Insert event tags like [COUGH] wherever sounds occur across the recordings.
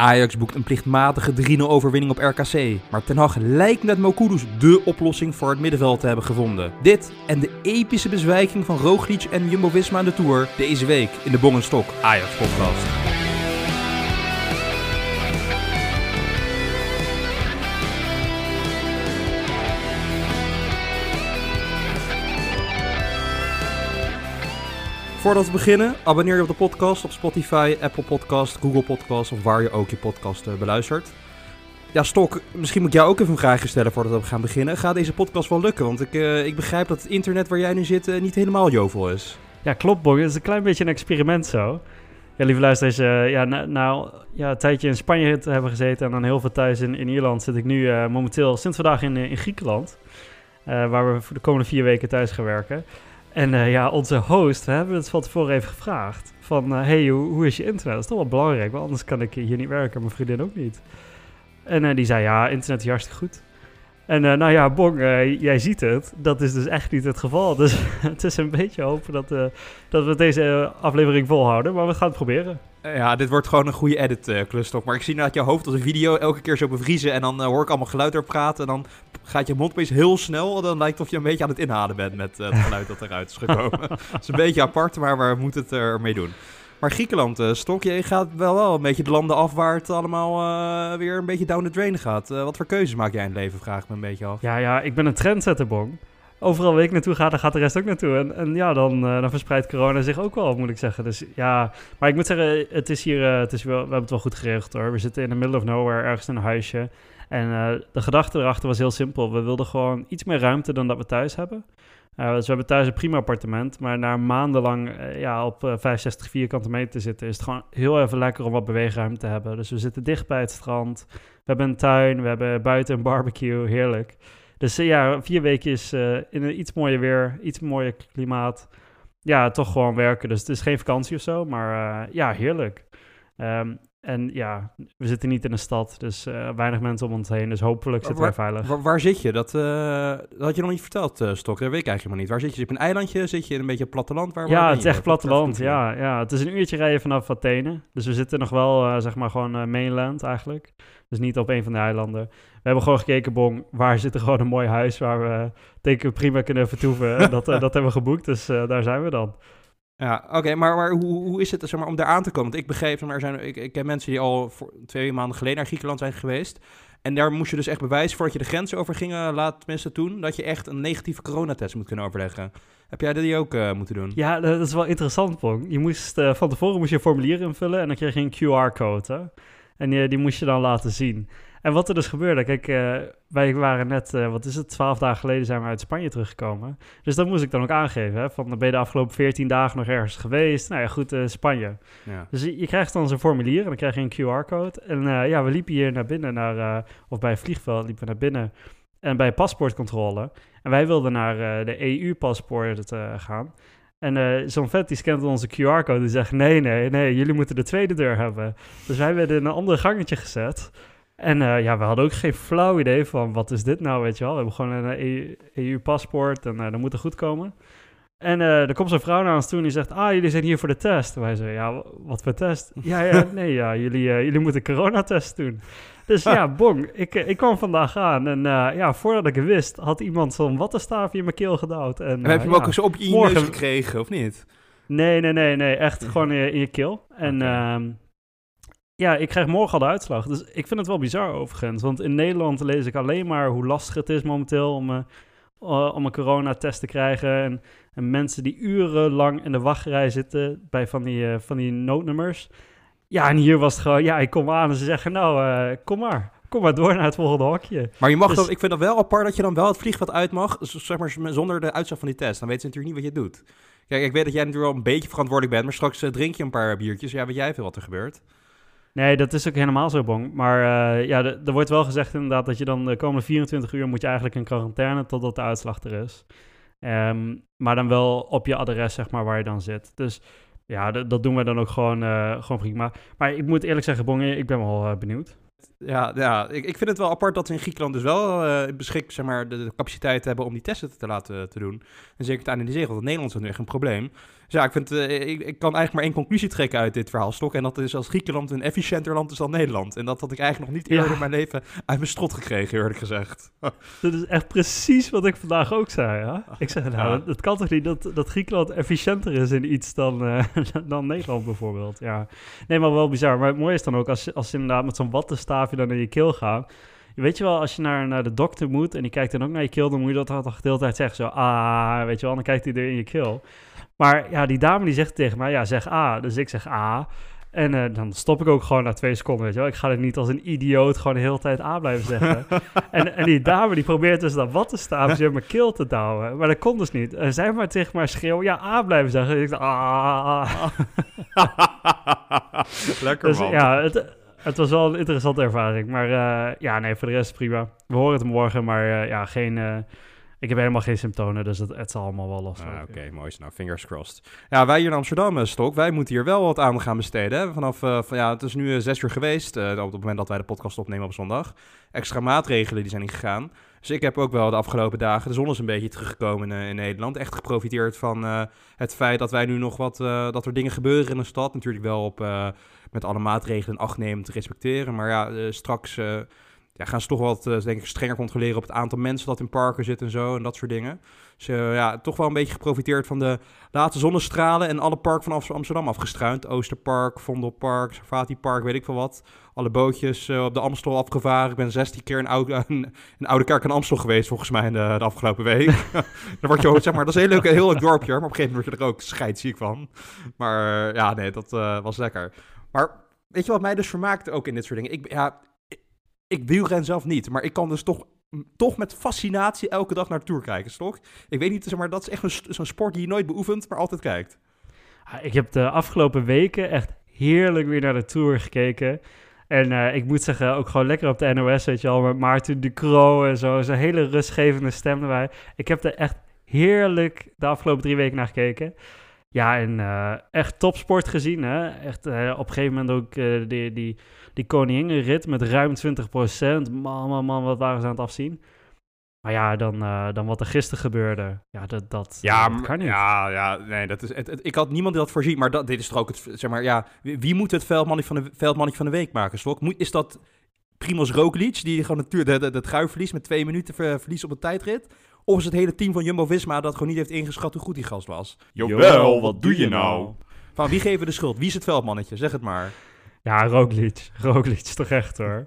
Ajax boekt een plichtmatige 3-0 overwinning op RKC. Maar Ten Hag lijkt met Mokudus de oplossing voor het middenveld te hebben gevonden. Dit en de epische bezwijking van Roglic en Jumbo-Visma aan de Tour deze week in de Bongenstok Ajax Voordat we beginnen, abonneer je op de podcast op Spotify, Apple Podcast, Google Podcast of waar je ook je podcast uh, beluistert. Ja, Stok, misschien moet ik jou ook even een vraag stellen voordat we gaan beginnen. Gaat deze podcast wel lukken? Want ik, uh, ik begrijp dat het internet waar jij nu zit uh, niet helemaal jovel is. Ja, klopt, Bong. Het is een klein beetje een experiment zo. Ja, lieve luisteraars, ja, na, nou ja, een tijdje in Spanje te hebben gezeten en dan heel veel thuis in, in Ierland, zit ik nu momenteel sinds vandaag in, in Griekenland. waar we voor de komende vier weken thuis gaan werken. En uh, ja, onze host, we hebben het van tevoren even gevraagd. Van, uh, hey, hoe, hoe, is je internet? Dat is toch wel belangrijk, want anders kan ik hier niet werken. Mijn vriendin ook niet. En uh, die zei, ja, internet is hartstikke goed. En nou ja, Bong, jij ziet het. Dat is dus echt niet het geval. Dus [LAUGHS] het is een beetje hopen dat, dat we deze aflevering volhouden. Maar we gaan het proberen. Ja, dit wordt gewoon een goede edit-klus toch. Maar ik zie inderdaad je hoofd als een video elke keer zo bevriezen. En dan hoor ik allemaal geluid erop praten. En dan gaat je mond opeens heel snel. Dan lijkt het of je een beetje aan het inhalen bent met het geluid dat eruit is gekomen. [LAUGHS] Het is een beetje apart, maar we moeten het ermee doen. Maar Griekenland, uh, Stok, je gaat wel wel een beetje de landen af waar het allemaal uh, weer een beetje down the drain gaat. Uh, wat voor keuzes maak jij in het leven, vraag ik me een beetje af. Ja, ja, ik ben een trendsetter, Bong. Overal waar ik naartoe ga, dan gaat de rest ook naartoe. En, en ja, dan, dan verspreidt corona zich ook wel, moet ik zeggen. Dus ja, maar ik moet zeggen, het is hier, het is wel, we hebben het wel goed geregeld hoor. We zitten in the middle of nowhere, ergens in een huisje. En de gedachte erachter was heel simpel. We wilden gewoon iets meer ruimte dan dat we thuis hebben. Dus we hebben thuis een prima appartement, maar na maandenlang uh, ja, op 65 vierkante meter te zitten, is het gewoon heel even lekker om wat beweegruimte te hebben. Dus we zitten dicht bij het strand, we hebben een tuin, we hebben buiten een barbecue, heerlijk. Dus ja, vier is in een iets mooier weer, iets mooier klimaat. Ja, toch gewoon werken. Dus het is geen vakantie of zo, maar ja, heerlijk. Um, en ja, we zitten niet in een stad, dus uh, weinig mensen om ons heen. Dus hopelijk zitten wij veilig. Waar, waar, zit je? Dat, uh, dat had je nog niet verteld, uh, Stok. Dat weet ik eigenlijk maar niet. Waar zit je? Zit je op een eilandje? Zit je in een beetje platteland? Waar, ja, het is echt platteland. Ja, ja, het is een uurtje rijden vanaf Athene. Dus we zitten nog wel, zeg maar, gewoon mainland eigenlijk. Dus niet op een van de eilanden. We hebben gewoon gekeken, Bong, waar zit er gewoon een mooi huis waar we denk prima kunnen vertoeven. dat, [LAUGHS] dat hebben we geboekt, dus daar zijn we dan. Ja, oké, maar, maar hoe, hoe is het zeg maar, om daar aan te komen? Want ik begreep, maar er zijn, ik, ik ken mensen die al voor twee maanden geleden naar Griekenland zijn geweest. En daar moest je dus echt bewijzen, voordat je de grens over ging, uh, laat mensen toen, dat je echt een negatieve coronatest moet kunnen overleggen. Heb jij dat ook uh, moeten doen? Ja, dat is wel interessant, Pong. Je moest, uh, van tevoren moest je een formulier invullen en dan kreeg je een QR-code. En die, die moest je dan laten zien. En wat er dus gebeurde, kijk, uh, wij waren net, uh, wat is het, twaalf dagen geleden zijn we uit Spanje teruggekomen. Dus dat moest ik dan ook aangeven, hè, van ben je de afgelopen veertien dagen nog ergens geweest? Nou ja, goed, uh, Spanje. Ja. Dus je, je, krijgt dan zo'n formulier en dan krijg je een QR-code. En ja, we liepen hier naar binnen, naar, of bij het vliegveld liepen we naar binnen. En bij paspoortcontrole. En wij wilden naar de EU-paspoort gaan. En uh, zo'n vet die scant onze QR-code en zegt: Nee, nee, nee, jullie moeten de tweede deur hebben. Dus wij werden in een ander gangetje gezet. En uh, ja, we hadden ook geen flauw idee van wat is dit nou, weet je wel. We hebben gewoon een EU-paspoort e en uh, dat moet er goed komen. En uh, er komt zo'n vrouw naar ons toe en die zegt, ah, jullie zijn hier voor de test. En wij zeggen, ja, wat voor test? [LAUGHS] ja, ja, nee, ja, jullie, jullie moeten coronatest doen. Dus ja, [LAUGHS] bong, ik, ik kwam vandaag aan en ja, voordat ik het wist, had iemand zo'n wattenstaafje in mijn keel gedouwd. En, en heb je hem ja, ook eens op je morgen... gekregen, of niet? Nee, nee, nee, nee, echt gewoon in, in je keel. En okay. Ja, ik krijg morgen al de uitslag. Dus ik vind het wel bizar overigens. Want in Nederland lees ik alleen maar hoe lastig het is momenteel om, uh, om een coronatest te krijgen. En, en, mensen die urenlang in de wachtrij zitten bij van die, uh, van die noodnummers. Ja, en hier was het gewoon, ja, ik kom aan en ze zeggen, nou, kom maar. Kom maar door naar het volgende hokje. Maar je mag dus, dan, ik vind dat wel apart dat je dan wel het vliegveld uit mag, zeg maar zonder de uitslag van die test. Dan weten ze natuurlijk niet wat je doet. Kijk, ik weet dat jij natuurlijk wel een beetje verantwoordelijk bent, maar straks drink je een paar biertjes. Ja, weet jij veel wat er gebeurt. Nee, dat is ook helemaal zo bong. Maar uh, ja, er wordt wel gezegd inderdaad dat je dan de komende 24 uur moet je eigenlijk in quarantaine totdat de uitslag er is. Um, maar dan wel op je adres, zeg maar, waar je dan zit. Dus ja, dat doen we dan ook gewoon, uh, gewoon prima. Maar ik moet eerlijk zeggen, Bong, ik ben wel uh, benieuwd. Ja, ja ik, ik vind het wel apart dat ze in Griekenland dus wel uh, beschik, zeg maar, de, capaciteit hebben om die testen te laten te doen. En zeker te analyseren, want Nederland is nu echt een probleem. Dus ja, ik, vind, uh, ik, ik, kan eigenlijk maar één conclusie trekken uit dit verhaal, Stok. En dat is als Griekenland een efficiënter land is dan Nederland. En dat had ik eigenlijk nog niet eerder in mijn leven uit mijn strot gekregen, eerlijk gezegd. [LAUGHS] dat is echt precies wat ik vandaag ook zei, ja. Ik zeg, nou, het kan toch niet dat, dat Griekenland efficiënter is in iets dan, [LAUGHS] uh, dan Nederland bijvoorbeeld. Ja. Nee, maar wel bizar. Maar het mooie is dan ook, als, als je inderdaad met zo'n wattenstaafje dan in je keel gaat... Weet je wel, als je naar, naar de dokter moet en die kijkt dan ook naar je keel, dan moet je dat toch de hele tijd zeggen. Zo, ah, weet je wel, dan kijkt hij er in je keel. Maar ja, die dame die zegt tegen mij, ja, zeg A. Dus ik zeg A. En uh, dan stop ik ook gewoon na twee seconden, weet je wel. Ik ga het niet als een idioot gewoon de hele tijd A blijven zeggen. [LAUGHS] en, en die dame die probeert dus dat wat te staan in mijn keel te douwen. Maar dat kon dus niet. En zij maar tegen maar schreeuwen, ja, A blijven zeggen. En ik dacht, ah. [LAUGHS] Lekker dus, man. Ja, het, het was wel een interessante ervaring. Maar uh, ja, nee, voor de rest prima. We horen het morgen, maar uh, ja, geen ik heb helemaal geen symptomen, dus het, het zal allemaal wel los ah, Oké, mooi. Nou, fingers crossed. Ja, wij hier in Amsterdam, uh, Stok, wij moeten hier wel wat aan gaan besteden. Vanaf, van, ja, het is nu uh, zes uur geweest, op het moment dat wij de podcast opnemen op zondag. Extra maatregelen die zijn ingegaan. Dus ik heb ook wel de afgelopen dagen, de zon is een beetje teruggekomen in, in Nederland. Echt geprofiteerd van het feit dat wij nu nog wat, dat er dingen gebeuren in de stad. Natuurlijk wel op, met alle maatregelen acht nemen te respecteren. Maar ja, straks ja, gaan ze toch wat, uh, denk ik, strenger controleren op het aantal mensen dat in parken zit en zo en dat soort dingen. Dus uh, ja, toch wel een beetje geprofiteerd van de late zonnestralen en alle parken van Amsterdam afgestruind. Oosterpark, Vondelpark, Safati Park, weet ik veel wat. Alle bootjes uh, op de Amstel afgevaren. Ik ben 16 keer in oude, [LAUGHS] een, Oude Kerk in Amstel geweest, volgens mij, in de, de afgelopen week. [LAUGHS] [LAUGHS] Dan word je, zeg maar, dat is een heel leuk, heel leuk dorpje, maar op een gegeven moment word je er ook scheidsziek van. Maar ja, nee, dat was lekker. Maar weet je wat mij dus vermaakt ook in dit soort dingen? Ik, ja, ik wielren zelf niet, maar ik kan dus toch, toch met fascinatie elke dag naar de Tour kijken, toch? Ik weet niet, zeg maar dat is echt zo'n sport die je nooit beoefent, maar altijd kijkt. Ik heb de afgelopen weken echt heerlijk weer naar de Tour gekeken. En uh, ik moet zeggen, ook gewoon lekker op de NOS, weet je al, met Maarten Ducro en zo. Zo'n hele rustgevende stem erbij. Ik heb er echt heerlijk de afgelopen drie weken naar gekeken. Ja, en uh, echt topsport gezien, hè. Echt uh, op een gegeven moment ook die, die die koninginrit met ruim 20%. Man, man, man, wat waren ze aan het afzien. Maar ja, dan, dan wat er gisteren gebeurde. Ja, dat, dat, ja, dat kan niet. Ja, ja nee, dat is, het, ik had niemand die dat voorzien. Maar dat, dit is toch ook het, zeg maar, ja, wie, moet het veldmannetje van de, veldmannetje van de week maken? Moet, is dat Primoz Roglic, die gewoon natuurlijk de, het verliest met twee minuten verlies op een tijdrit? Of is het hele team van Jumbo-Visma dat gewoon niet heeft ingeschat hoe goed die gast was? Jawel, wat doe je nou? Van wie geven we de schuld? Wie is het veldmannetje? Zeg het maar. Ja, Roglic. [LAUGHS] Roglic, toch echt hoor.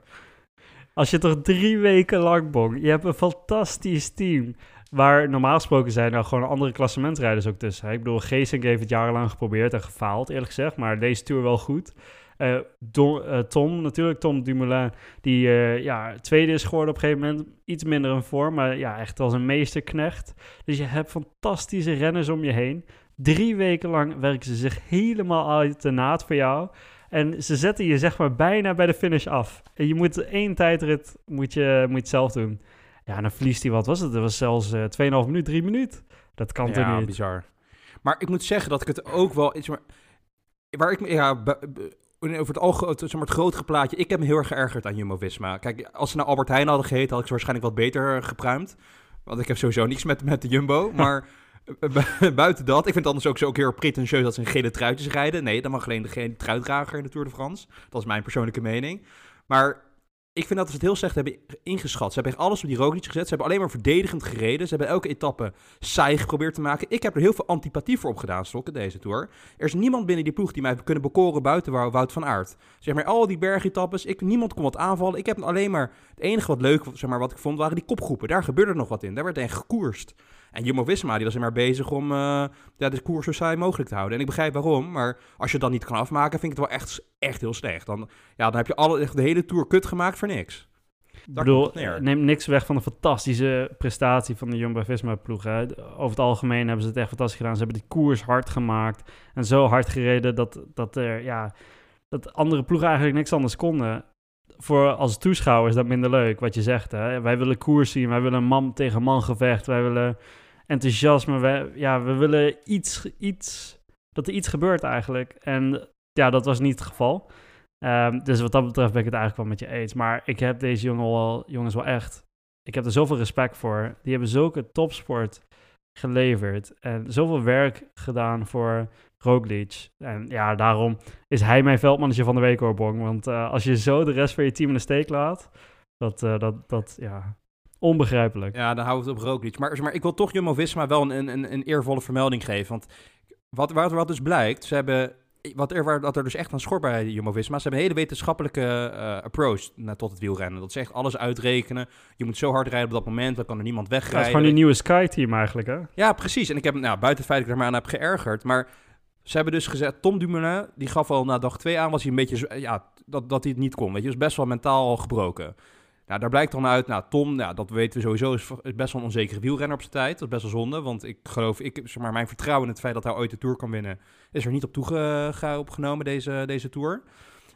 Als je toch drie weken lang, Bong, je hebt een fantastisch team. Waar normaal gesproken zijn er gewoon andere klassementrijders ook tussen. Ik bedoel, Geesink heeft het jarenlang geprobeerd en gefaald, eerlijk gezegd. Maar deze tour wel goed. Uh, Tom natuurlijk, Tom Dumoulin, die uh, ja, tweede is geworden op een gegeven moment. Iets minder in vorm, maar ja, echt als een meesterknecht. Dus je hebt fantastische renners om je heen. Drie weken lang werken ze zich helemaal uit de naad voor jou. En ze zetten je zeg maar bijna bij de finish af. En je moet één tijdrit moet je, moet je zelf doen. Ja, en dan verliest hij, wat was het? Dat was zelfs uh, eh, 2,5 minuut, 3 minuut. Dat kan toch niet? Ja, bizar. Maar ik moet zeggen dat ik het ook wel... Iets maar, waar ik me... Ja, over het, algemeen, het, zeg maar, het grotere plaatje... Ik heb me heel erg geërgerd aan Jumbo-Visma. Kijk, als ze naar Albert Heijn hadden geheten... had ik ze waarschijnlijk wat beter gepruimd. Want ik heb sowieso niks met, met de Jumbo. [LAUGHS] Maar [LAUGHS] buiten dat, ik vind het anders ook zo ook heel pretentieus dat ze een gele truitjes rijden. Nee, dan mag alleen de gele truitdrager in de Tour de France. Dat is mijn persoonlijke mening. Maar ik vind dat ze het heel slecht hebben ingeschat. Ze hebben echt alles op die Roglic gezet. Ze hebben alleen maar verdedigend gereden. Ze hebben elke etappe saai geprobeerd te maken. Ik heb er heel veel antipathie voor opgedaan, Stokken, deze Tour. Er is niemand binnen die ploeg die mij kunnen bekoren buiten Wout van Aert. Zeg maar, al die bergetappes, ik, niemand kon wat aanvallen. Ik heb alleen maar... Het enige wat leuk, zeg maar, wat ik vond, waren die kopgroepen. Daar gebeurde nog wat in. Daar werd echt gekoerst. En Jumbo-Visma, die was er maar bezig om uh, ja, de koers zo saai mogelijk te houden. En ik begrijp waarom, maar als je het dan niet kan afmaken, vind ik het wel echt, echt heel slecht. Dan, ja, dan heb je alle, de hele Tour kut gemaakt voor niks. Ik bedoel, neem niks weg van de fantastische prestatie van de Jumbo-Visma-ploeg. Over het algemeen hebben ze het echt fantastisch gedaan. Ze hebben die koers hard gemaakt en zo hard gereden dat, dat, er, ja, dat andere ploegen eigenlijk niks anders konden. Voor als toeschouwer is dat minder leuk, wat je zegt. Hè? Wij willen koers zien, wij willen man tegen man gevecht, wij willen enthousiasme. We, ja, we willen iets, iets, dat er iets gebeurt eigenlijk. En ja, dat was niet het geval. Ehm, dus wat dat betreft ben ik het eigenlijk wel met je eens. Maar ik heb deze jongen wel, jongens wel echt... Ik heb er zoveel respect voor. Die hebben zulke topsport geleverd. En zoveel werk gedaan voor Roglic. En ja, daarom is hij mijn veldmannetje van de week hoor, Bong. Want uh, als je zo de rest van je team in de steek laat... Dat, uh, dat, dat, ja, onbegrijpelijk. Ja, dan houdt het op Roglic. Maar, maar ik wil toch Jumbo-Visma wel een, een, een eervolle vermelding geven. Want wat, wat, wat dus blijkt, ze hebben wat er, wat er dus echt aan schort bij Jumbo-Visma. Ze hebben een hele wetenschappelijke uh, approach naar, tot het wielrennen. Dat is echt alles uitrekenen. Je moet zo hard rijden op dat moment, dan kan er niemand wegrijden. het is gewoon die nieuwe Sky-team eigenlijk, hè? Ja, precies. En ik heb, nou, buiten het feit dat ik er maar aan heb geërgerd, maar ze hebben dus gezegd, Tom Dumoulin, die gaf al na dag twee aan, was hij een beetje, ja, dat, dat hij het niet kon. Weet je, is best wel mentaal gebroken. Nou, daar blijkt dan uit, nou, Tom, nou, dat weten we sowieso, is best wel een onzekere wielrenner op zijn tijd. Dat is best wel zonde, want ik geloof, ik, zeg maar, mijn vertrouwen in het feit dat hij ooit de Tour kan winnen, is er niet op toegenomen deze, deze Tour.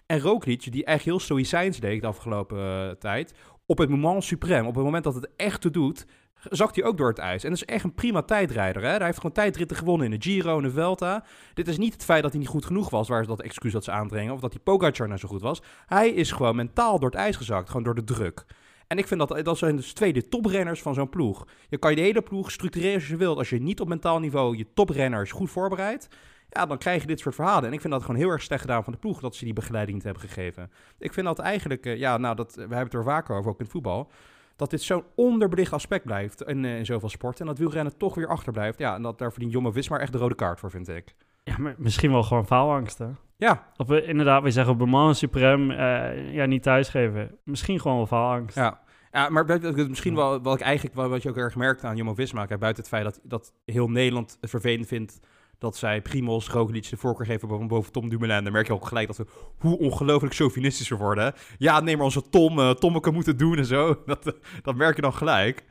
En Roglic, die echt heel stoïcijns deed de afgelopen uh, tijd, op het moment suprem, op het moment dat het echt te doet, zakt hij ook door het ijs. En dat is echt een prima tijdrijder. Hè? Hij heeft gewoon tijdritten gewonnen in de Giro en de Velta. Dit is niet het feit dat hij niet goed genoeg was, waar ze dat excuus dat ze aandringen, of dat die Pogacar nou zo goed was. Hij is gewoon mentaal door het ijs gezakt, gewoon door de druk. En ik vind dat, dat zijn dus tweede toprenners van zo'n ploeg. Je kan je de hele ploeg structureren als je wilt. Als je niet op mentaal niveau je toprenners goed voorbereidt, ja, dan krijg je dit soort verhalen. En ik vind dat gewoon heel erg slecht gedaan van de ploeg, dat ze die begeleiding niet hebben gegeven. Ik vind dat eigenlijk, uh, ja, nou, dat, we hebben het er vaker over, ook in het voetbal dat dit zo'n onderbelicht aspect blijft in, uh, in zoveel sporten. En dat wielrennen toch weer achterblijft. Ja, en dat, daar verdient Jonge Visma echt de rode kaart voor, vind ik. Ja, maar misschien wel gewoon faalangst, hè? Ja. Of we inderdaad, we zeggen op moment suprem, uh, ja, niet thuisgeven. Misschien gewoon wel faalangst. Ja. Ja, maar misschien wel wat ik eigenlijk, wat je ook erg merkt aan Jumbo-Visma, buiten het feit dat, dat heel Nederland het vervelend vindt dat zij Primos, Roglic de voorkeur geven boven, boven Tom Dumoulin. Dan merk je ook gelijk dat we hoe ongelooflijk chauvinistischer worden. Ja, neem maar onze Tom, uh, Tommeke moeten doen en zo. [LAUGHS] Dat, uh, dat merk je dan gelijk.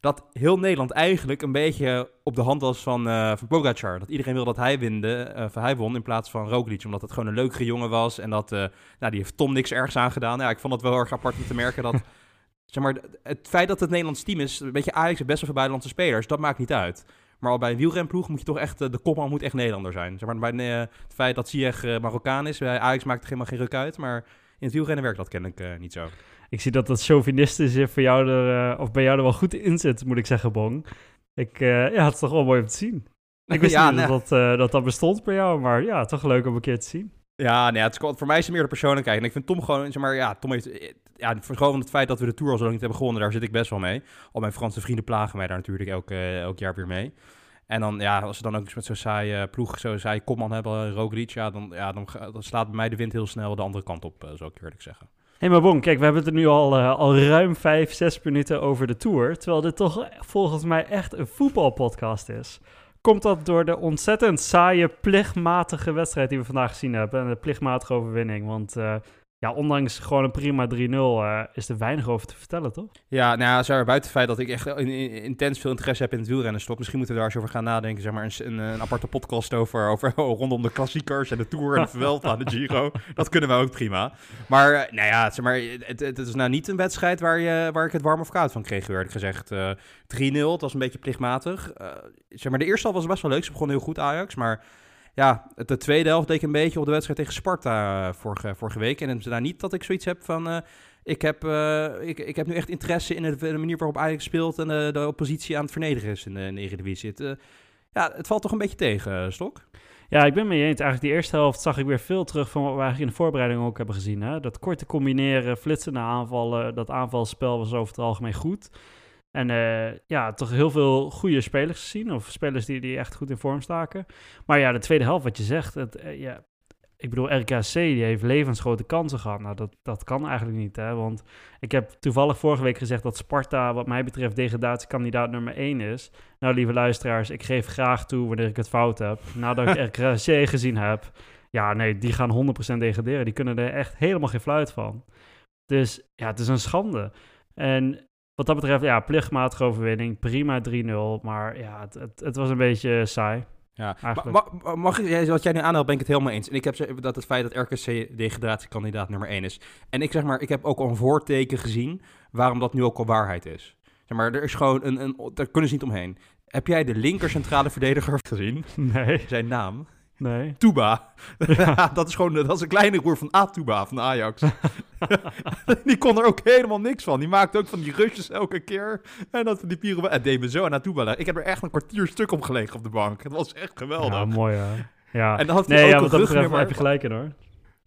Dat heel Nederland eigenlijk een beetje op de hand was van, uh, van Pogacar. Dat iedereen wil dat hij, winde, uh, hij won in plaats van Roglic. Omdat het gewoon een leukere jongen was. En dat, nou, die heeft Tom niks ergs aangedaan. Ja, ik vond het wel erg apart om te merken dat... [LAUGHS] zeg maar, het feit dat het Nederlands team is, een beetje Ajax heeft best wel veel buitenlandse spelers, dat maakt niet uit. Maar al bij een wielrenploeg moet je toch echt, de kopman moet echt Nederlander zijn. Zeg maar, bij uh, het feit dat Ziyech uh, Marokkaan is, bij Ajax maakt er helemaal geen ruk uit. Maar in het wielrennen werkt dat kennelijk niet zo. Ik zie dat dat chauvinistische voor jou er, of bij jou er wel goed in zit, moet ik zeggen, Bong. Ik, ja, het is toch wel mooi om te zien. Ik [LAUGHS] wist ja, niet nee. dat, dat, dat dat bestond bij jou, maar ja, toch leuk om een keer te zien. Ja, nee, het is, voor mij is het meer de persoonlijkheid. En ik vind Tom gewoon, zeg maar, ja, Tom heeft, ja, gewoon het feit dat we de Tour al zo lang niet hebben gewonnen, daar zit ik best wel mee. Al mijn Franse vrienden plagen mij daar natuurlijk elk, elk jaar weer mee. En dan, ja, als ze dan ook met zo'n saaie ploeg, zo'n saaie kopman hebben, Roglic, ja, dan, ja, dan, dan, slaat bij mij de wind heel snel de andere kant op, zou ik eerlijk zeggen. Hé, hey, maar Bon, kijk, we hebben het er nu al, al ruim vijf, zes minuten over de Tour, terwijl dit toch volgens mij echt een voetbalpodcast is. Komt dat door de ontzettend saaie, plichtmatige wedstrijd die we vandaag gezien hebben en de plichtmatige overwinning? Want uh, ja, ondanks gewoon een prima 3-0 uh, is er weinig over te vertellen, toch? Ja, nou ja, er buiten het feit dat ik echt in, in, intens veel interesse heb in het wielrennen. Misschien moeten we daar eens over gaan nadenken, zeg maar, een, een, een aparte podcast over, over [LAUGHS] rondom de klassiekers en de Tour en de Vuelta de Giro. [LAUGHS] Dat kunnen we ook prima. Maar, uh, nou ja, zeg maar, het, het, is nou niet een wedstrijd waar, je, waar ik het warm of koud van kreeg, werd gezegd. Uh, 3-0, het was een beetje plichtmatig. Zeg maar, de eerste helft was best wel leuk, ze begon heel goed Ajax, maar ja, de tweede helft deed ik een beetje op de wedstrijd tegen Sparta uh, vorige, vorige week. En het is daar niet dat ik zoiets heb van... Uh, ik, heb, uh, ik, ik heb nu echt interesse in de manier waarop Ajax speelt... en de, oppositie aan het vernederen is in de, in Eredivisie. Het, ja, het valt toch een beetje tegen, Stok? Ja, ik ben mee eens. Eigenlijk die eerste helft zag ik weer veel terug van wat we eigenlijk in de voorbereiding ook hebben gezien. Hè? Dat korte combineren, flitsende aanvallen, dat aanvalspel was over het algemeen goed. En uh, ja, toch heel veel goede spelers gezien. Of spelers die, die echt goed in vorm staken. Maar ja, de tweede helft, wat je zegt. Het, uh, ja, ik bedoel, RKC die heeft levensgrote kansen gehad. Nou, dat, dat kan eigenlijk niet. Hè? Want ik heb toevallig vorige week gezegd dat Sparta, wat mij betreft, degradatiekandidaat nummer 1 is. Nou, lieve luisteraars, ik geef graag toe wanneer ik het fout heb. Nadat ik [LAUGHS] RKC gezien heb. Ja, nee, die gaan 100% degraderen. Die kunnen er echt helemaal geen fluit van. Dus ja, het is een schande. En wat dat betreft, ja, plichtmatige overwinning. Prima 3-0. Maar ja, het, het, het, was een beetje saai. Ja, mag, mag ik, wat jij nu aanhaalt, ben ik het helemaal eens. En ik heb dat het feit dat RKC degradatiekandidaat nummer 1 is. En ik zeg maar, ik heb ook al een voorteken gezien waarom dat nu ook al waarheid is. Zeg maar, er is gewoon een, een daar kunnen ze niet omheen. Heb jij de linker centrale verdediger gezien? [LAUGHS] Nee. Zijn naam? Nee. Tuba. [LAUGHS] Ja, dat is gewoon dat is een kleine broer van Atuba van Ajax. [LAUGHS] die kon er ook helemaal niks van. Die maakte ook van die rushes elke keer. En dat die pieren. En deed me zo aan Atuba. Ik heb er echt een kwartier stuk om gelegen op de bank. Het was echt geweldig. Ja, mooi ja. ja. En dan had hij nee, ook ja, een dat betreft rugnummer. heb je gelijk in hoor.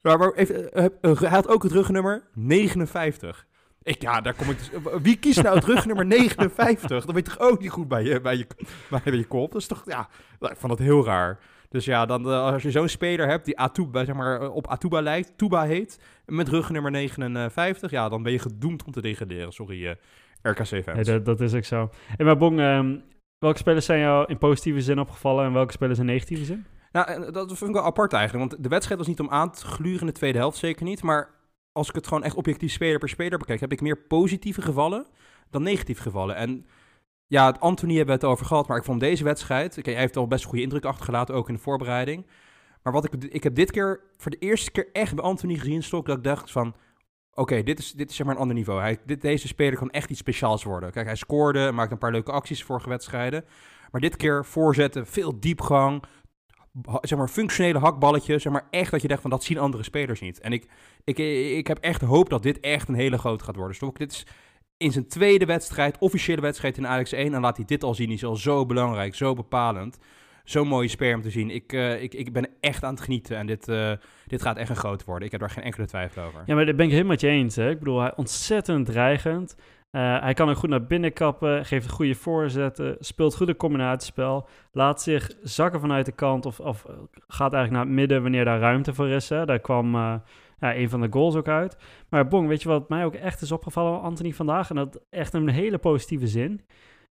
Maar, maar even, eh, eh, hij had ook het rugnummer 59. Ik, ja, daar kom ik dus. Wie kiest nou het rugnummer [LAUGHS] 59? Dan weet je toch ook niet goed bij je, bij je, bij je kop. Dat is toch, ja, ik vond dat heel raar. Dus ja, dan, eh, als je zo'n speler hebt die Atuba, zeg maar, eh, op Atuba lijkt, Tuba heet, met rugnummer 59, ja, dan ben je gedoemd om te degraderen. Sorry, eh, RKC-fans. Dat, dat is ook zo. En maar Bong, ehm, welke spelers zijn jou in positieve zin opgevallen en welke spelers in negatieve zin? Nou, dat vind ik wel apart eigenlijk. Want de wedstrijd was niet om aan te gluren in de tweede helft, zeker niet. Maar als ik het gewoon echt objectief speler per speler bekijk, heb ik meer positieve gevallen dan negatieve gevallen. En ja, Anthony hebben we het over gehad, maar ik vond deze wedstrijd... Kijk, hij heeft al best een goede indruk achtergelaten, ook in de voorbereiding. Maar wat ik, ik heb dit keer voor de eerste keer echt bij Anthony gezien, Stok, dat ik dacht van... Oké, dit, is, dit is zeg maar een ander niveau. Hij, dit, deze speler kan echt iets speciaals worden. Kijk, hij scoorde, maakte een paar leuke acties vorige wedstrijden. Maar dit keer voorzetten, veel diepgang, zeg maar functionele hakballetjes, zeg maar echt dat je denkt van dat zien andere spelers niet. En ik, ik, ik heb echt hoop dat dit echt een hele grote gaat worden. Stok, dit is in zijn tweede wedstrijd, officiële wedstrijd in Ajax 1, en laat hij dit al zien. Die is al zo belangrijk, zo bepalend. Zo'n mooie speler om te zien. Ik, eh, ik, ik ben echt aan het genieten en dit, eh, dit gaat echt een groot worden. Ik heb daar geen enkele twijfel over. Ja, maar daar ben ik helemaal met je eens. Hè? Ik bedoel, hij ontzettend dreigend. Eh, hij kan er goed naar binnen kappen, geeft goede voorzetten, speelt goed een combinatiespel, laat zich zakken vanuit de kant of, of gaat eigenlijk naar het midden wanneer daar ruimte voor is. Daar kwam ja, een van de goals ook uit. Maar Bong, weet je wat mij ook echt is opgevallen Anthony vandaag, en dat echt een hele positieve zin,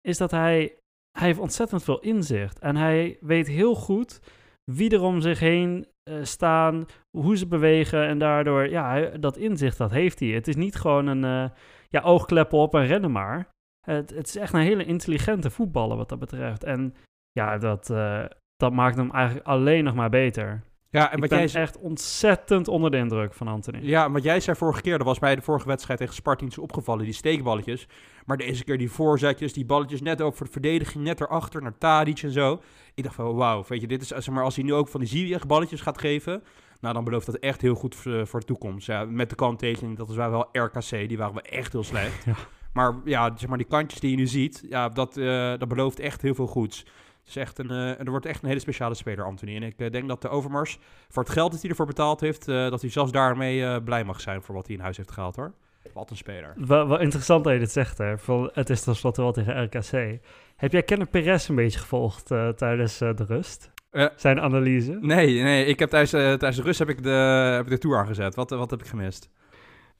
is dat hij, hij heeft ontzettend veel inzicht. En hij weet heel goed wie er om zich heen eh, staan, hoe ze bewegen en daardoor, ja, dat inzicht, dat heeft hij. Het is niet gewoon een eh, ja, oogkleppen op en rennen maar. Het, het is echt een hele intelligente voetballer wat dat betreft. En ja, dat, eh, dat maakt hem eigenlijk alleen nog maar beter. Ja, en wat jij zei- echt ontzettend onder de indruk van Anthony. Ja, wat jij zei vorige keer, dat was bij de vorige wedstrijd tegen zo opgevallen, die steekballetjes. Maar deze keer die voorzetjes, die balletjes net ook voor de verdediging, net erachter, naar Tadic en zo. Ik dacht van, wauw, weet je, dit is, zeg maar, als hij nu ook van die Ziyech balletjes gaat geven, nou dan belooft dat echt heel goed voor, voor de toekomst. Ja, met de kanttekening, dat waren wel RKC, die waren wel echt heel slecht. Ja. Maar ja, zeg maar, die kantjes die je nu ziet, ja, dat, eh, dat belooft echt heel veel goeds. Is echt een, eh, er wordt echt een hele speciale speler, Anthony. En ik eh, denk dat de Overmars, voor het geld dat hij ervoor betaald heeft, eh, dat hij zelfs daarmee blij mag zijn voor wat hij in huis heeft gehaald, hoor. Wat een speler. Wel, wel interessant dat je dit zegt, hè. Van, het is tenslotte wel tegen RKC. Heb jij Kenneth Perez een beetje gevolgd tijdens de rust? Zijn analyse? Nee, nee, ik heb tijdens, tijdens de rust heb ik de, heb ik de tour aangezet. Wat, wat heb ik gemist?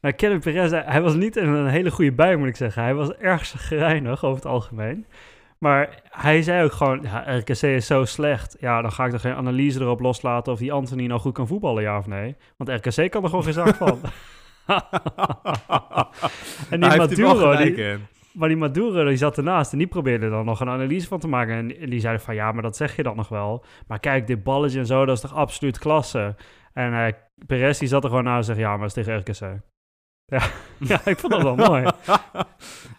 Nou, Kenneth Perez, hij- was niet in een hele goede bui, moet ik zeggen. Hij was erg gereinigd over het algemeen. Maar hij zei ook gewoon, ja, RKC is zo slecht. Ja, dan ga ik er geen analyse erop loslaten of die Anthony nou goed kan voetballen, ja of nee. Want RKC kan er gewoon geen zak van. [LAUGHS] en die Maduro, die, maar die Maduro die zat ernaast en die probeerde dan nog een analyse van te maken. En, die zei van, ja, maar dat zeg je dan nog wel. Maar kijk, dit balletje en zo, dat is toch absoluut klasse. En eh Perez die zat er gewoon naast en zegt, ja, maar dat is tegen RKC. Ja, [LAUGHS] ja ik vond dat wel mooi.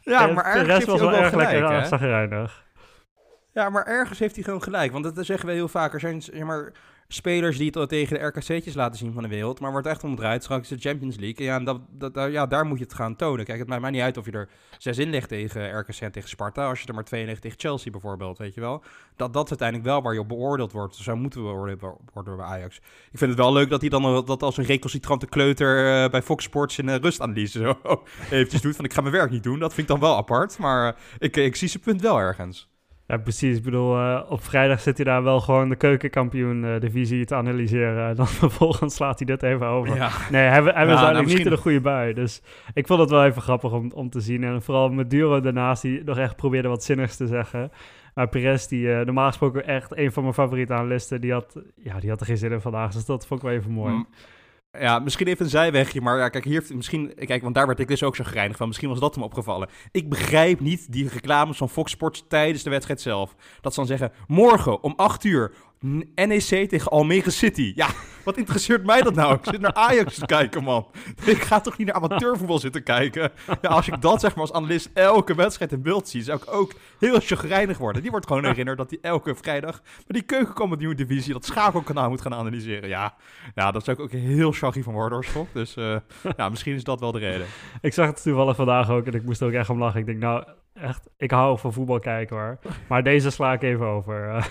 ja, En maar ergens heeft hij was wel erg lekker gelijk, hè? zagrijnig. Ja, maar ergens heeft hij gewoon gelijk. Want dat, dat zeggen we heel vaak. Er zijn zeg maar, spelers die het tegen de RKC'tjes laten zien van de wereld. Maar wordt echt omdraaid. Straks de Champions League. Ja, en dat, dat, daar- ja, daar moet je het gaan tonen. Kijk, het maakt mij niet uit of je er zes in legt tegen RKC en tegen Sparta. Als je er maar twee legt tegen Chelsea bijvoorbeeld. Weet je wel. Dat, dat is uiteindelijk wel waar je op beoordeeld wordt. Zo moeten we beoordeeld worden bij Ajax. Ik vind het wel leuk dat hij dan nog- dat als een recalcitrante kleuter eh, bij Fox Sports in uh, rustanalyse zo [LAUGHS] eventjes doet. Van ik ga mijn werk niet doen. Dat vind ik dan wel apart. Maar eh, ik, ik zie zijn punt wel ergens. Ja, precies. Ik bedoel, eh, op vrijdag zit hij daar wel gewoon de keukenkampioen-divisie te analyseren. En dan [LAUGHS] vervolgens slaat hij dit even over. Ja. Nee, hij, hij was nou, eigenlijk niet misschien- in een goede bui. Dus ik vond het wel even grappig om, om te zien. En vooral met Duro daarnaast, die nog echt probeerde wat zinnigs te zeggen. Maar Perez, die eh, normaal gesproken echt een van mijn favoriete analisten, die had, ja, die had er geen zin in vandaag. Dus dat vond ik wel even mooi. Mm. Ja, misschien even een zijwegje, maar ja, kijk, hier misschien, kijk, want daar werd ik dus ook zo greinig van. Misschien was dat hem opgevallen. Ik begrijp niet die reclames van Fox Sports tijdens de wedstrijd zelf. Dat ze dan zeggen, morgen om 8 uur, NEC tegen Almere City. Ja, wat interesseert mij dat nou? Ik zit naar Ajax te kijken, man. [LAUGHS] Ik ga toch niet naar amateurvoetbal zitten kijken? Ja, als ik dat zeg maar als analist elke wedstrijd in beeld zie, zou ik ook heel chagrijnig worden. Die wordt gewoon [LAUGHS] herinnerd dat hij elke vrijdag met die nieuwe divisie, dat schakelkanaal moet gaan analyseren. Ja, ja dat zou ik ook heel chaggy van worden, hoor, Dus uh, ja, misschien is dat wel de reden. [LAUGHS] Ik zag het toevallig vandaag ook en ik moest ook echt om lachen. Ik denk, nou, echt, ik hou van voetbal kijken hoor. Maar deze sla ik even over.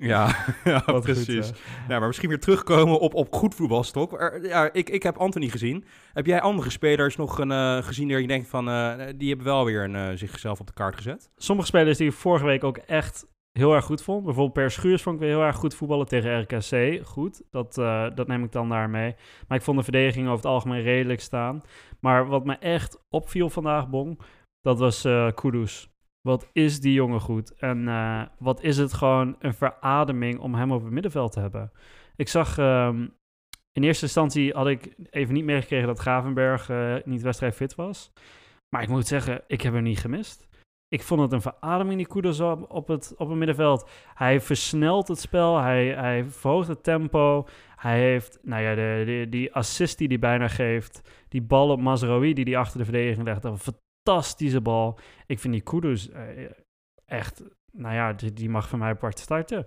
Ja. [LAUGHS] Precies. ja. maar misschien weer terugkomen op, op goed voetbalstok. ja, ik, ik heb Anthony gezien. Heb jij andere spelers nog een, uh, gezien die je denkt van... Uh, die hebben wel weer een, uh, zichzelf op de kaart gezet? Sommige spelers die ik vorige week ook echt heel erg goed vond. Bijvoorbeeld Per Schuurs vond ik weer heel erg goed voetballen tegen RKC. Goed, dat, dat neem ik dan daarmee. Maar ik vond de verdediging over het algemeen redelijk staan. Maar wat me echt opviel vandaag, Bong... Dat was Kudus. Wat is die jongen goed? En uh, wat is het gewoon een verademing om hem op het middenveld te hebben? Ik zag um, in eerste instantie had ik even niet meegekregen dat Gravenberg uh, niet wedstrijdfit was. Maar ik moet zeggen, ik heb hem niet gemist. Ik vond het een verademing, die Kudus op, het, op het middenveld. Hij versnelt het spel, hij, hij verhoogt het tempo. Hij heeft, nou ja, die assist die hij bijna geeft. Die bal op Mazraoui die hij achter de verdediging legt. Een fantastische bal. Ik vind die Kudus uh, echt, nou ja, die, mag van mij apart starten.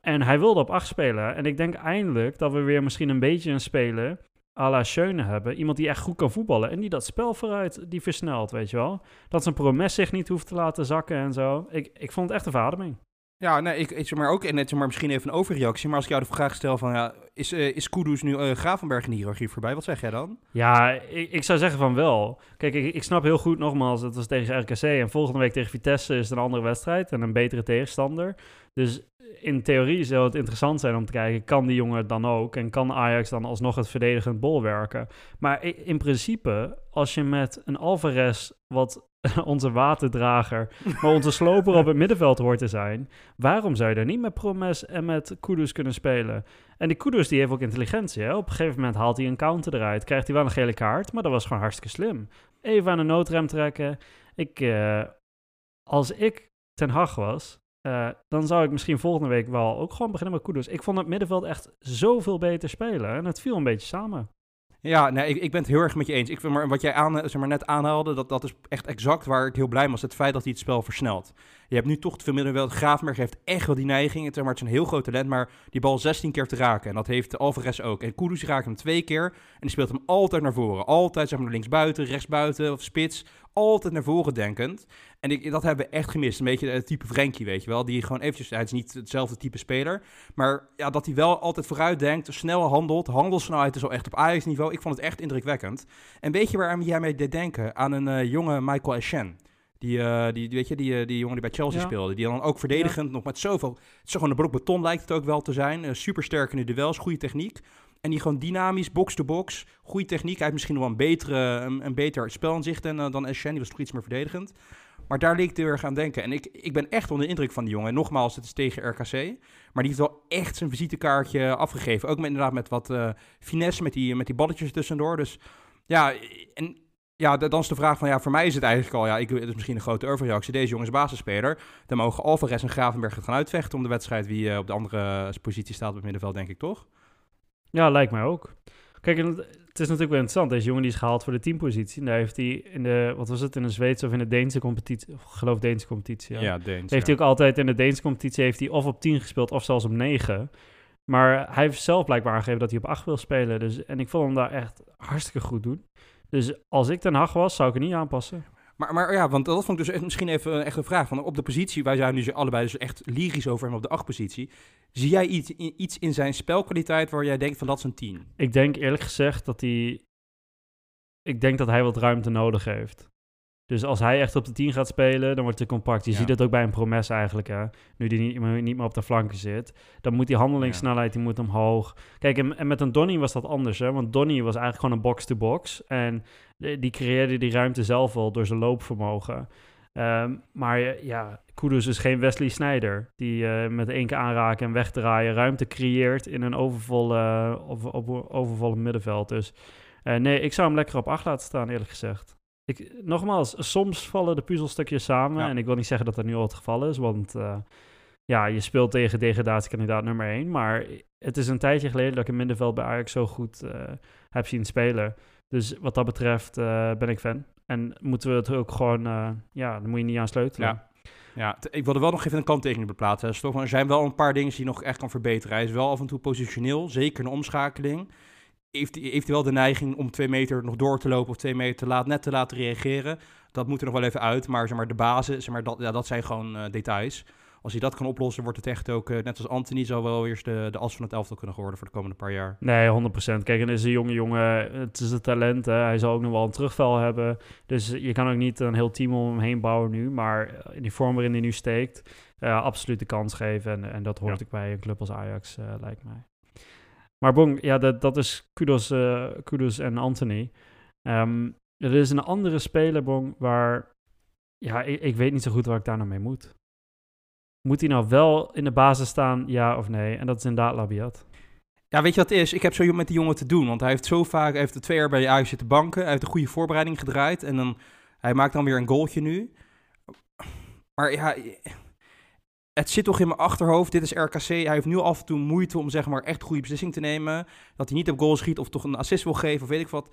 En hij wilde op 8 spelen. En ik denk eindelijk dat we weer misschien een beetje een speler à la Schöne hebben. Iemand die echt goed kan voetballen en die dat spel vooruit, die versnelt, weet je wel. Dat zijn promes zich niet hoeft te laten zakken en zo. Ik, ik vond het echt een verademing. Ja, nee, ik, zeg maar ook, en net maar misschien even een overreactie, maar als ik jou de vraag stel van, ja, is, uh, is Kudus nu uh, Gravenberg in de hiërarchie voorbij? Wat zeg jij dan? Ja, ik, ik zou zeggen van wel. Kijk, ik, ik snap heel goed nogmaals, het was tegen RKC en volgende week tegen Vitesse is het een andere wedstrijd en een betere tegenstander. Dus in theorie zou het interessant zijn om te kijken, kan die jongen dan ook? En kan Ajax dan alsnog het verdedigend bol werken? Maar in principe, als je met een Alvarez, wat [LAUGHS] onze waterdrager, maar onze sloper op het [LAUGHS] middenveld hoort te zijn, waarom zou je daar niet met Promes en met Kudus kunnen spelen? En die Kudus die heeft ook intelligentie. Hè? Op een gegeven moment haalt hij een counter eruit, krijgt hij wel een gele kaart, maar dat was gewoon hartstikke slim. Even aan de noodrem trekken. Ik, uh, als ik Ten Hag was, uh, dan zou ik misschien volgende week wel ook gewoon beginnen met Kudus. Ik vond het middenveld echt zoveel beter spelen en het viel een beetje samen. Ja, nee, ik, ik ben het heel erg met je eens. Ik vind maar wat jij aan, zeg maar, net aanhaalde, dat, dat is echt exact waar ik heel blij mee was. Het feit dat hij het spel versnelt. Je hebt nu toch te veel middenveld. Graafmerg heeft echt wel die neiging. Het, maar, het is een heel groot talent, maar die bal 16 keer te raken. En dat heeft Alvarez ook. En Kudus raakt hem twee keer en die speelt hem altijd naar voren. Altijd zeg maar linksbuiten, rechtsbuiten of spits. Altijd naar voren denkend. En ik, dat hebben we echt gemist. Een beetje het type Frenkie, weet je wel. Die gewoon eventjes, hij is niet hetzelfde type speler. Maar ja, dat hij wel altijd vooruit denkt, snel handelt. Handelsnelheid is al echt op Ajax-niveau. Ik vond het echt indrukwekkend. En weet je waar jij mee deed denken? Aan een uh, jonge Michael Essien. Die, uh, die, weet je, die, uh, die jongen die bij Chelsea speelde. Die dan ook verdedigend nog met zoveel... Het is gewoon een blok beton lijkt het ook wel te zijn. Uh, super sterk in de duels, goede techniek. En die gewoon dynamisch, box-to-box, goede techniek. Hij heeft misschien wel een, betere, een, een beter spelinzicht dan, dan Essien. Die was toch iets meer verdedigend. Maar daar leek ik heel erg aan denken. En ik, ik ben echt onder de indruk van die jongen. En nogmaals, het is tegen RKC. Maar die heeft wel echt zijn visitekaartje afgegeven. Ook inderdaad met wat uh, finesse, met die, met die balletjes tussendoor. Dus ja, en ja, dan is de vraag van, ja, voor mij is het eigenlijk al, ja, ik, het is misschien een grote overreactie. Deze jongens basisspeler. Dan mogen Alvarez en Gravenberg gaan uitvechten om de wedstrijd wie uh, op de andere positie staat op het middenveld, denk ik, toch? Ja, lijkt mij ook. Kijk, het is natuurlijk wel interessant. Deze jongen die is gehaald voor de teampositie. En daar heeft hij in de, wat was het, in de Zweedse of in de Deense competitie, of geloof Deense competitie. Ja, ja Deens, Heeft hij ook altijd in de Deense competitie, heeft hij of op 10 gespeeld of zelfs op 9. Maar hij heeft zelf blijkbaar aangegeven dat hij op 8 wil spelen. Dus, en ik vond hem daar echt hartstikke goed doen. Dus als ik ten Hag was, zou ik het niet aanpassen. Maar, maar ja, want dat vond ik dus misschien even een vraag. Van op de positie, wij zijn nu allebei dus echt lyrisch over hem op de acht positie. Zie jij iets iets in zijn spelkwaliteit waar jij denkt van dat is een 10? Ik denk eerlijk gezegd dat hij... Ik denk dat hij wat ruimte nodig heeft. Dus als hij echt op de 10 gaat spelen, dan wordt hij compact. Je ziet het ook bij een promes eigenlijk, hè. Nu die niet, niet meer op de flanken zit. Dan moet die handelingssnelheid, die moet omhoog. Kijk, en, en, met een Donny was dat anders, hè. Want Donny was eigenlijk gewoon een box-to-box. en die creëerde die ruimte zelf wel door zijn loopvermogen. Ehm, maar ja, Kudus is geen Wesley Snyder. Die uh, met één keer aanraken en wegdraaien ruimte creëert in een overvolle, over, overvolle middenveld. Dus uh, nee, ik zou hem lekker op 8 laten staan, eerlijk gezegd. Ik, nogmaals, soms vallen de puzzelstukjes samen. En ik wil niet zeggen dat dat nu al het geval is, want uh, ja, je speelt tegen degradatiekandidaat nummer 1. Maar het is een tijdje geleden dat ik een middenveld bij Ajax zo goed uh, heb zien spelen. Dus wat dat betreft uh, ben ik fan. En moeten we het ook gewoon, ja, dan moet je niet aan sleutelen. Ja. Ja, ik wilde wel nog even een kanttekening plaatsen. Er zijn wel een paar dingen die nog echt kan verbeteren. Hij is wel af en toe positioneel, zeker een omschakeling. Heeft, heeft hij wel de neiging om twee meter nog door te lopen of twee meter te laat, net te laten reageren. Dat moet er nog wel even uit, maar, zeg maar de basis, zeg maar, dat, ja, dat zijn gewoon uh, details als hij dat kan oplossen, wordt het echt ook, uh, net als Anthony, zou wel eerst de, de as van het elftal kunnen worden voor de komende paar jaar. Nee, 100%. Kijk, en is een jonge jongen, het is een talent. Hè. Hij zal ook nog wel een terugval hebben. Dus je kan ook niet een heel team om hem heen bouwen nu. Maar in die vorm waarin hij nu steekt, uh, absoluut de kans geven. En, en dat hoort ja. ik bij een club als Ajax, lijkt mij. Maar bon, ja, dat, dat is kudos, kudos en Anthony. Um, er is een andere speler, Bong, waar... Ja, ik, ik weet niet zo goed waar ik daar nou mee moet. Moet hij nou wel in de basis staan, ja of nee? En dat is inderdaad Labiat. Ja, weet je wat het is? Ik heb zo met die jongen te doen. Want hij heeft zo vaak, hij heeft er twee jaar bij Ajax zitten banken. Hij heeft een goede voorbereiding gedraaid. En dan, hij maakt dan weer een goaltje nu. Maar ja, het zit toch in mijn achterhoofd. Dit is RKC. Hij heeft nu af en toe moeite om zeg maar echt goede beslissing te nemen. Dat hij niet op goal schiet of toch een assist wil geven of weet ik wat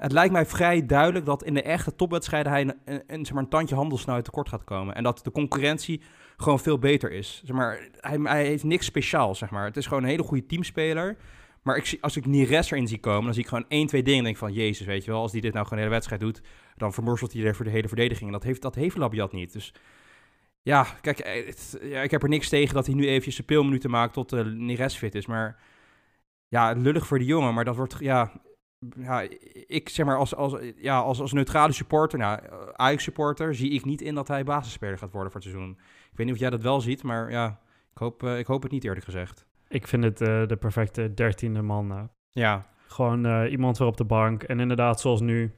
het lijkt mij vrij duidelijk dat in de echte topwedstrijden hij een, een, zeg maar, een tandje handelsnauw tekort gaat komen. En dat de concurrentie gewoon veel beter is. Zeg maar, hij, hij heeft niks speciaals, zeg maar. Het is gewoon een hele goede teamspeler. Maar ik, als ik Nires erin zie komen, dan zie ik gewoon één, twee dingen. En denk van, jezus, weet je wel, als die dit nou gewoon de hele wedstrijd doet, dan vermorselt hij er voor de hele verdediging. En dat heeft, dat heeft Labiat niet. Dus ja, kijk, eh, ja, ik heb er niks tegen dat hij nu eventjes zijn peelminuten maakt tot uh, Nires fit is. Maar ja, lullig voor de jongen, maar dat wordt, ja, ja, ik zeg maar als, als, ja, als, als neutrale supporter, nou, Ajax-supporter, zie ik niet in dat hij basisspeler gaat worden voor het seizoen. Ik weet niet of jij dat wel ziet, maar ja, ik hoop, uh, ik hoop het niet eerlijk gezegd. Ik vind het uh, de perfecte dertiende man. Uh. Ja. Gewoon iemand weer op de bank. En inderdaad, zoals nu,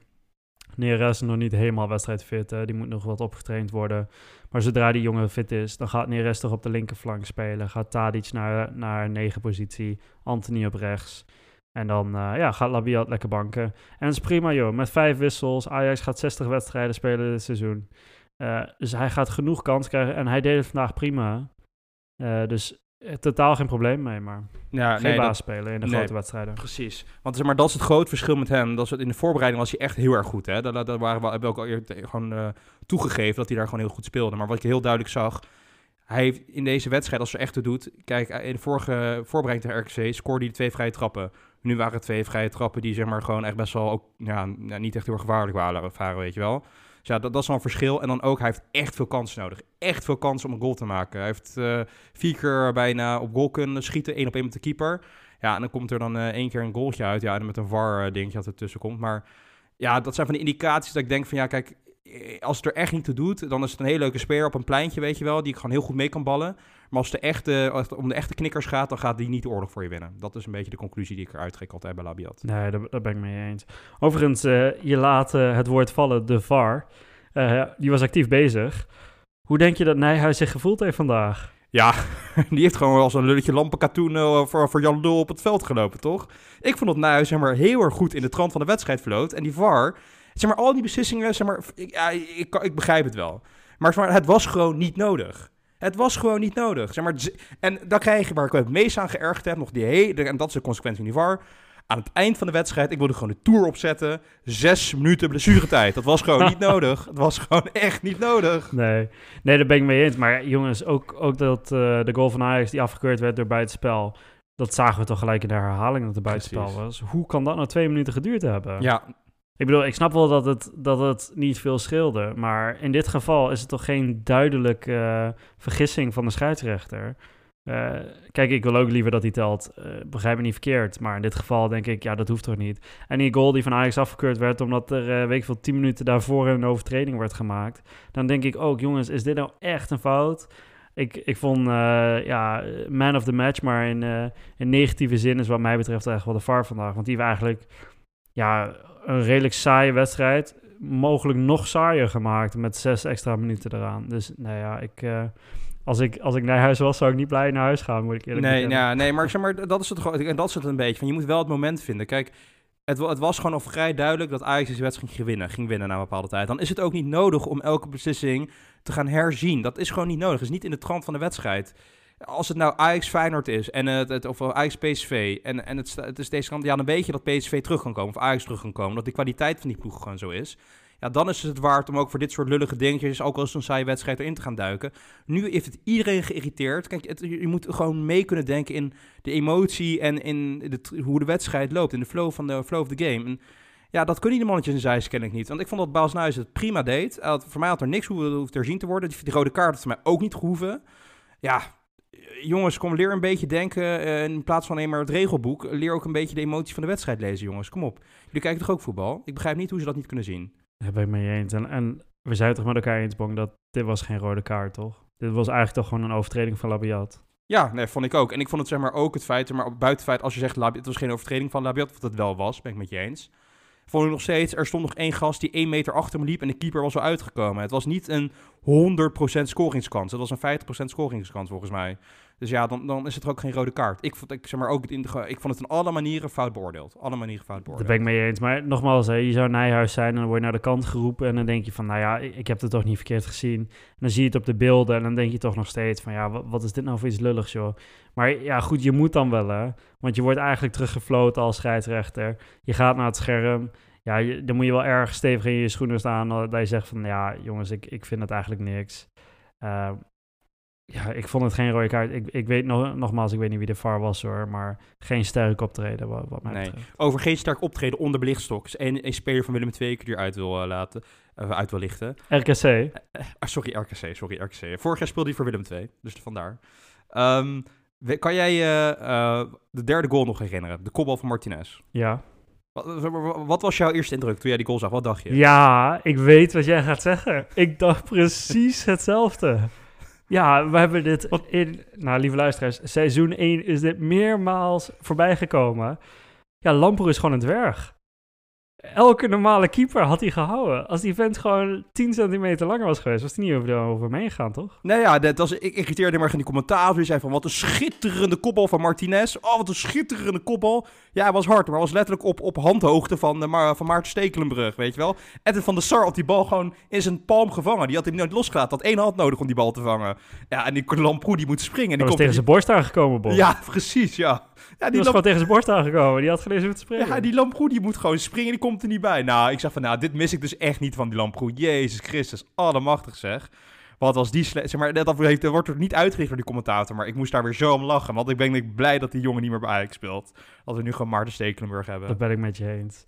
Neres nog niet helemaal wedstrijdfit. die moet nog wat opgetraind worden. Maar zodra die jongen fit is, dan gaat Neres toch op de linkerflank spelen. Gaat Tadic naar, naar negen positie. Anthony op rechts. En dan uh, ja, gaat Labiat lekker banken. En dat is prima, joh. Met vijf wissels. Ajax gaat 60 wedstrijden spelen dit seizoen. Uh, dus hij gaat genoeg kans krijgen. En hij deed het vandaag prima. Uh, dus totaal geen probleem mee, maar ja, geen nee, baas spelen in de grote wedstrijden. Precies. Want zeg maar, dat is het groot verschil met hem. Dat is het, in de voorbereiding was hij echt heel erg goed. Hè? Dat, dat, waren we, hebben we ook al gewoon toegegeven dat hij daar gewoon heel goed speelde. Maar wat ik heel duidelijk zag, hij heeft in deze wedstrijd, als ze echt doet... Kijk, in de vorige voorbereiding tegen RKC scoorde hij twee vrije trappen. Nu waren het twee vrije trappen die zeg maar gewoon echt best wel ook, ja, niet echt heel gevaarlijk waren, varen, weet je wel. Dus ja, dat, is wel een verschil. En dan ook, hij heeft echt veel kansen nodig. Echt veel kansen om een goal te maken. Hij heeft uh, vier keer bijna op goal kunnen schieten, één op één met de keeper. Ja, en dan komt er dan uh, één keer een goaltje uit. Ja, en met een VAR-dingetje dat er tussen komt. Maar ja, dat zijn van de indicaties dat ik denk van ja, kijk, eh, als het er echt niet toe doet, dan is het een hele leuke speler op een pleintje, weet je wel, die gewoon heel goed mee kan ballen. Maar als, de echte, als het om de echte knikkers gaat, dan gaat die niet de oorlog voor je winnen. Dat is een beetje de conclusie die ik eruit trek altijd bij Labiat. Nee, daar, daar ben ik mee eens. Overigens, uh, je laat uh, het woord vallen, de VAR. Uh, die was actief bezig. Hoe denk je dat Nijhuis zich gevoeld heeft vandaag? Ja, [LAUGHS] die heeft gewoon als een lulletje lampenkatoen voor, voor Jan Lul op het veld gelopen, toch? Ik vond dat Nijhuis zeg maar, heel erg goed in de trant van de wedstrijd verloopt. En die VAR Zeg maar, al die beslissingen, zeg maar, ik, ja, ik, ik begrijp het wel. Maar het was gewoon niet nodig. Het was gewoon niet nodig. Zeg maar, en dan krijg je waar ik het meest aan geërgerd heb, nog die hele, en dat is de consequentie van die VAR. Aan het eind van de wedstrijd, ik wilde gewoon de tour opzetten. Zes minuten blessuretijd. Dat was gewoon [LAUGHS] niet nodig. Het was gewoon echt niet nodig. Nee, nee daar ben ik mee eens. Maar jongens, ook, ook dat uh, de goal van Ajax die afgekeurd werd door buitenspel. Dat zagen we toch gelijk in de herhaling dat het buitenspel was. Hoe kan dat nou twee minuten geduurd hebben? Ja, ik bedoel, ik snap wel dat het, dat het niet veel scheelde. Maar in dit geval is het toch geen duidelijke uh, vergissing van de scheidsrechter. Uh, kijk, ik wil ook liever dat hij telt. Uh, begrijp me niet verkeerd. Maar in dit geval denk ik, ja, dat hoeft toch niet. En die goal die van Ajax afgekeurd werd... omdat er, weet ik veel, 10 minuten daarvoor een overtreding werd gemaakt... dan denk ik ook, jongens, is dit nou echt een fout? Ik, ik vond, ja, man of the match... maar in, in negatieve zin is wat mij betreft echt wel de VAR vandaag. Want die we eigenlijk... Ja, een redelijk saaie wedstrijd mogelijk nog saaier gemaakt met zes extra minuten eraan. Dus nou ja, ik, uh, als, ik, als ik naar huis was, zou ik niet blij naar huis gaan, moet ik eerlijk nee, ja, nee, maar zeg maar, dat is het gewoon, en dat is het een beetje. Van, je moet wel het moment vinden. Kijk, Het, het was gewoon al vrij duidelijk dat Ajax deze wedstrijd ging winnen, ging winnen na een bepaalde tijd. Dan is het ook niet nodig om elke beslissing te gaan herzien. Dat is gewoon niet nodig. Is niet in de trant van de wedstrijd. Als het nou Ajax Feyenoord is, en het, of Ajax PSV, en, en het, het is deze kant, ja, dan weet je dat PSV terug kan komen, of Ajax terug kan komen, dat de kwaliteit van die ploeg gewoon zo is. Ja, dan is het waard om ook voor dit soort lullige dingetjes, ook al is het een saaie wedstrijd, erin te gaan duiken. Nu heeft het iedereen geïrriteerd. Kijk, je moet gewoon mee kunnen denken in de emotie en in de, hoe de wedstrijd loopt, in de flow van de flow of the game. En ja, dat kunnen die mannetjes in ken ik niet. Want ik vond dat Baas Nuis het prima deed. Voor mij had er niks hoeven, hoeven herzien te worden. Die, rode kaart had voor mij ook niet gehoeven. Ja, jongens, kom leer een beetje denken eh, in plaats van alleen maar het regelboek. Leer ook een beetje de emotie van de wedstrijd lezen, jongens. Kom op. Jullie kijken toch ook voetbal? Ik begrijp niet hoe ze dat niet kunnen zien. Daar ben ik mee eens. En, en we zijn het toch met elkaar eens, Bong, dat dit was geen rode kaart, toch? Dit was eigenlijk toch gewoon een overtreding van Labiat. Ja, nee, vond ik ook. En ik vond het zeg maar ook het feit, maar buiten het feit, als je zegt, Labi- het was geen overtreding van Labiat, wat het wel was, ben ik met je eens. Vond ik nog steeds, er stond nog één gast die één meter achter me liep en de keeper was al uitgekomen. Het was niet een 100% scoringskans, het was een 50% scoringskans volgens mij. Dus ja, dan, dan is het er ook geen rode kaart. Ik vond, ik, zeg maar, ook het in de, ik vond het in alle manieren fout beoordeeld. Alle manieren fout Daar beoordeeld. ben ik mee eens. Maar nogmaals, hè, je zou Nijhuis zijn en dan word je naar de kant geroepen. En dan denk je van, nou ja, ik, ik heb het toch niet verkeerd gezien. En dan zie je het op de beelden en dan denk je toch nog steeds van, ja, wat, wat is dit nou voor iets lulligs, joh. Maar ja, goed, je moet dan wel, hè. Want je wordt eigenlijk teruggefloten als scheidsrechter. Je gaat naar het scherm. Ja, je, dan moet je wel erg stevig in je schoenen staan. eh, Dat je zegt van, ja, jongens, ik, ik vind het eigenlijk niks. Eh, ja, ik vond het geen rode kaart. Ik, ik weet nog, nogmaals, ik weet niet wie de VAR was hoor. Maar geen sterk optreden wat, wat mij Nee. betreft. Over geen sterk optreden onder belichtstoks. Is één, één speler van Willem II die eruit wil eh, laten, eh, uit wil lichten. RKC. Eh, ah, sorry, RKC, sorry, RKC. Vorig jaar speelde hij voor Willem II, dus vandaar. Ehm, kan jij je de derde goal nog herinneren? De kopbal van Martinez. Ja. Wat was jouw eerste indruk toen jij die goal zag? Wat dacht je? Ja, ik weet wat jij gaat zeggen. Ik dacht precies hetzelfde. Ja, we hebben dit in... Nou, lieve luisteraars, seizoen 1 is dit meermaals voorbij gekomen. Ja, Lamper is gewoon een dwerg. Elke normale keeper had hij gehouden. Als die vent gewoon 10 centimeter langer was geweest, was hij niet over, over hem heen gegaan, toch? Nou ja, dat was, ik irriteerde me erg in die commentaar. Die zei van, wat een schitterende kopbal van Martinez. Oh, wat een schitterende kopbal. Ja, hij was hard, maar was letterlijk op, op handhoogte van, Ma- van Maarten Stekelenbrug, weet je wel. Edwin van der Sar had die bal gewoon in zijn palm gevangen. Die had hem nooit losgelaten. Had één hand nodig om die bal te vangen. Ja, en die Lamproe, die moet springen. En Die was tegen zijn borst aangekomen, Bob. Ja, precies, ja. Ja, die was gewoon tegen zijn borst aangekomen. Die had gelezen hoe te springen. Ja, die Lamproe die moet gewoon springen, die komt er niet bij. Nou, ik zeg van, nou, dit mis ik dus echt niet van die Lamproe. Jezus Christus, allemachtig zeg. Wat was die slecht. Zeg maar, dat heeft, dat wordt er niet uitgericht door die commentator, maar ik moest daar weer zo om lachen. Want ik ben ik blij dat die jongen niet meer bij Ajax speelt. Dat we nu gewoon Maarten Stekelenburg hebben. Dat ben ik met je eens.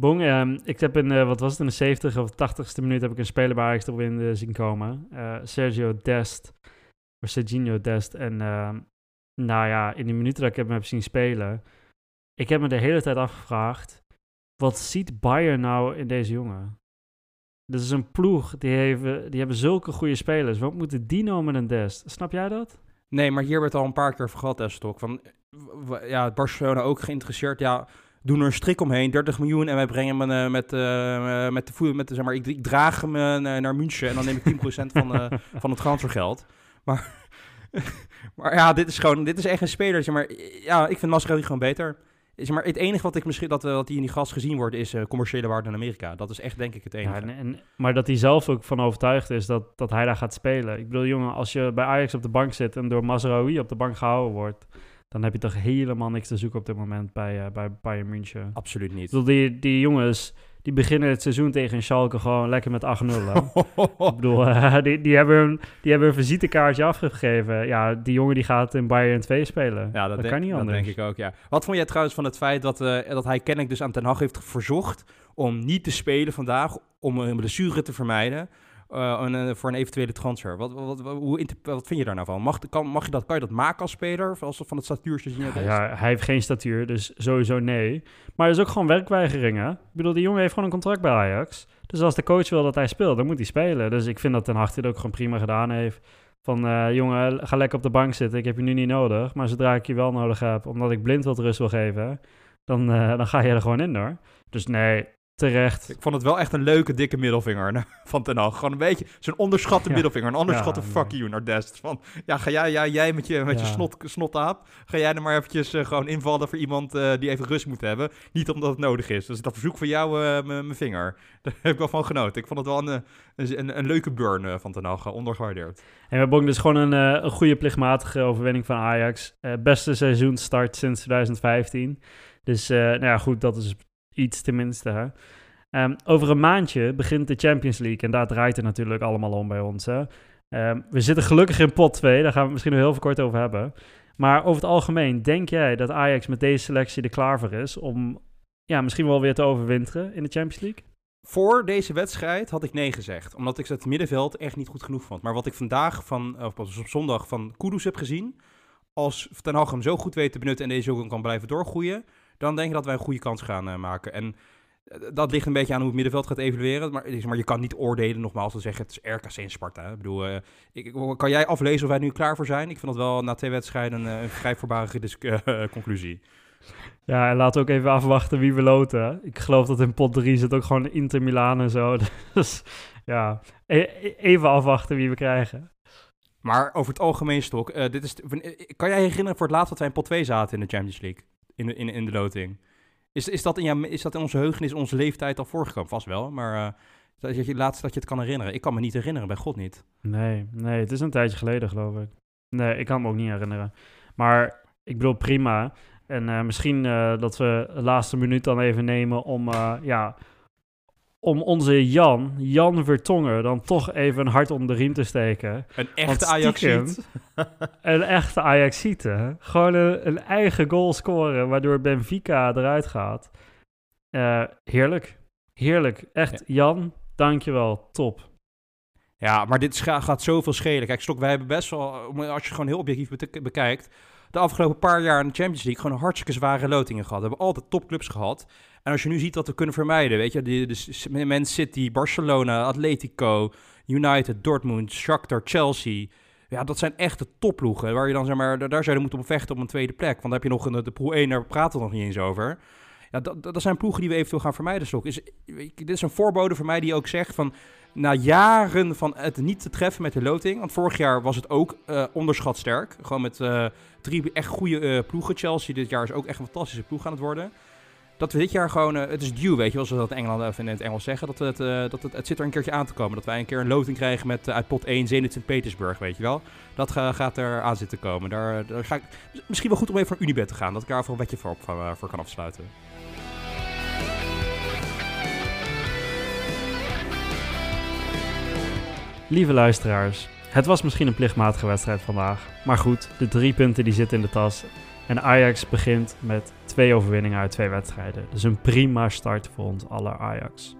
Bong, ehm, ik heb in, eh, wat was het, in de 70 of 80ste minuut heb ik een speler bij Ajax erop in eh, zien komen. Eh, Sergio Dest, of Serginho Dest. En ehm, nou ja, in die minuten dat ik hem heb zien spelen, ik heb me de hele tijd afgevraagd, wat ziet Bayern nou in deze jongen? Dit is een ploeg, die, heeft, die hebben zulke goede spelers. Wat moeten die nou met een Dest? Snap jij dat? Nee, maar hier hebben we het al een paar keer over gehad, Estok. Van, ja, Barcelona ook geïnteresseerd. Ja, doen er een strik omheen, 30 miljoen. En wij brengen hem eh, met, eh, met de voet, met zeg maar, ik, ik draag hem eh, naar München en dan neem ik 10% van, [LAUGHS] van het transfergeld. Maar, maar ja, dit is gewoon, dit is echt een speler. Zeg maar, ja, ik vind Mascheroni gewoon beter. Zeg maar, het enige wat ik misschien dat, eh, dat hij in die gast gezien wordt, is eh, commerciële waarde in Amerika. Dat is echt denk ik het enige. Ja, en, en- maar dat hij zelf ook van overtuigd is dat, dat hij daar gaat spelen. Ik bedoel, jongen, als je bij Ajax op de bank zit en door Mazraoui op de bank gehouden wordt, dan heb je toch helemaal niks te zoeken op dit moment bij, eh, bij Bayern München. Absoluut Ik niet. bedoel, die, die jongens, die beginnen het seizoen tegen Schalke gewoon lekker met 8-0. hè. [LAUGHS] Ik bedoel, eh, [LAUGHS] die, die, hebben een, die hebben een visitekaartje afgegeven. Ja, die jongen die gaat in Bayern 2 spelen. Ja, dat, dat denk, kan niet dat anders. denk ik ook, ja. Wat vond jij trouwens van het feit dat, eh, dat hij kennelijk dus aan Ten Hag heeft verzocht om niet te spelen vandaag, om een blessure te vermijden eh, eh, voor een eventuele transfer? Wat, wat, wat, hoe wat vind je daar nou van? Mag, kan, mag je dat, kan je dat maken als speler, als van het statuurtje zien? Ja, ja, hij heeft geen statuur, dus sowieso nee. Maar er is ook gewoon werkweigering, hè? Ik bedoel, die jongen heeft gewoon een contract bij Ajax. Dus als de coach wil dat hij speelt, dan moet hij spelen. Dus ik vind dat Ten Hag dit ook gewoon prima gedaan heeft. Van, eh, jongen, ga lekker op de bank zitten. Ik heb je nu niet nodig. Maar zodra ik je wel nodig heb, omdat ik blind wat rust wil geven... dan, dan ga je er gewoon in, hoor. Dus nee, terecht. Ik vond het wel echt een leuke, dikke middelvinger [LAUGHS] van Ten Hag. Gewoon een beetje zo'n onderschatte Ja. middelvinger. Een onderschatte Ja, fuck nee. you naar Dest. Van, ja, ga jij, ja, jij met je, met je snot, snotaap, ga jij er maar eventjes eh, gewoon invallen voor iemand eh, die even rust moet hebben. Niet omdat het nodig is. Dus dat verzoek van jou, eh, mijn vinger. [LAUGHS] Daar heb ik wel van genoten. Ik vond het wel een, een, een, een leuke burn van Ten Hag, ondergewaardeerd. En we hebben ook dus gewoon een, een goede plichtmatige overwinning van Ajax. Beste seizoenstart sinds 2015. Dus nou ja, goed, dat is iets tenminste. Hè. Ehm, over een maandje begint de Champions League. En daar draait het natuurlijk allemaal om bij ons. Hè. Ehm, we zitten gelukkig in pot 2. Daar gaan we misschien nog heel veel kort over hebben. Maar over het algemeen, denk jij dat Ajax met deze selectie er klaar voor is om ja, misschien wel weer te overwinteren in de Champions League? Voor deze wedstrijd had ik nee gezegd. Omdat ik het middenveld echt niet goed genoeg vond. Maar wat ik vandaag van, of pas op zondag van Kudus heb gezien. Als Ten Hag zo goed weet te benutten en deze ook kan blijven doorgroeien. Dan denk ik dat wij een goede kans gaan eh, maken. En eh, dat ligt een beetje aan hoe het middenveld gaat evalueren. Maar, maar je kan niet oordelen, nogmaals, te zeggen het is RKC en Sparta. hè. Ik bedoel, eh, ik, kan jij aflezen of wij nu klaar voor zijn? Ik vind dat wel na twee wedstrijden een, een vrij voorbarige [LAUGHS] conclusie. Ja, en laten we ook even afwachten wie we loten. Ik geloof dat in pot 3 zit ook gewoon Inter Milaan en zo. [LAUGHS] Dus ja, e- e- even afwachten wie we krijgen. Maar over het algemeen, Stok, dit is, kan jij herinneren voor het laatst dat wij in pot 2 zaten in de Champions League? In de, in, in de loting. Is, is, dat in jouw, is dat in onze heugenis, onze leeftijd al voorgekomen? Vast wel, maar eh, dat je laatst dat je het kan herinneren. Ik kan me niet herinneren, bij God niet. Nee, nee, het is een tijdje geleden geloof ik. Nee, ik kan me ook niet herinneren. Maar ik bedoel prima. En eh, misschien eh, dat we de laatste minuut dan even nemen om, ja, om onze Jan, Jan Vertongen, dan toch even een hart onder de riem te steken. Een echte ajax stiekem- [LAUGHS] Een echte Ajaxiete. Gewoon een, een eigen goal scoren, waardoor Benfica eruit gaat. Eh, heerlijk. Heerlijk. Echt, Jan, dankjewel. Top. Ja, maar dit gaat zoveel schelen. Kijk, Stok, wij hebben best wel, als je gewoon heel objectief bekijkt, de afgelopen paar jaar in de Champions League gewoon hartstikke zware lotingen gehad. We hebben altijd topclubs gehad. En als je nu ziet wat we kunnen vermijden, weet je, de, de S- Man City, Barcelona, Atletico, United, Dortmund, Shakhtar, Chelsea. Ja, dat zijn echte topploegen. Waar je dan, zeg maar, daar zou je moeten om vechten op een tweede plek. Want dan heb je nog de pool 1, daar praten we nog niet eens over. Dat, dat zijn ploegen die we eventueel gaan vermijden. Is, dit is een voorbode voor mij die ook zegt van na jaren van het niet te treffen met de loting. Want vorig jaar was het ook eh, onderschat sterk. Gewoon met eh, drie echt goede eh, ploegen. Chelsea dit jaar is ook echt een fantastische ploeg aan het worden. Dat we dit jaar gewoon, het is due, weet je, zoals we dat in Engeland of in het Engels zeggen. Dat, we het, dat het, het zit er een keertje aan te komen. Dat wij een keer een loting krijgen met uit pot 1 Zenit Sint-Petersburg, weet je wel. Dat ga- gaat er aan zitten komen. Daar, daar ga ik, misschien wel goed om even naar Unibet te gaan. Dat ik daar even een beetje voor, voor, voor kan afsluiten. Lieve luisteraars, het was misschien een plichtmatige wedstrijd vandaag. Maar goed, de drie punten die zitten in de tas. En Ajax begint met twee overwinningen uit twee wedstrijden. Dus een prima start voor ons aller Ajax.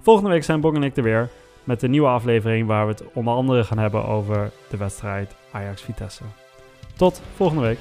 Volgende week zijn Bong en ik er weer met een nieuwe aflevering waar we het onder andere gaan hebben over de wedstrijd Ajax-Vitesse. Tot volgende week.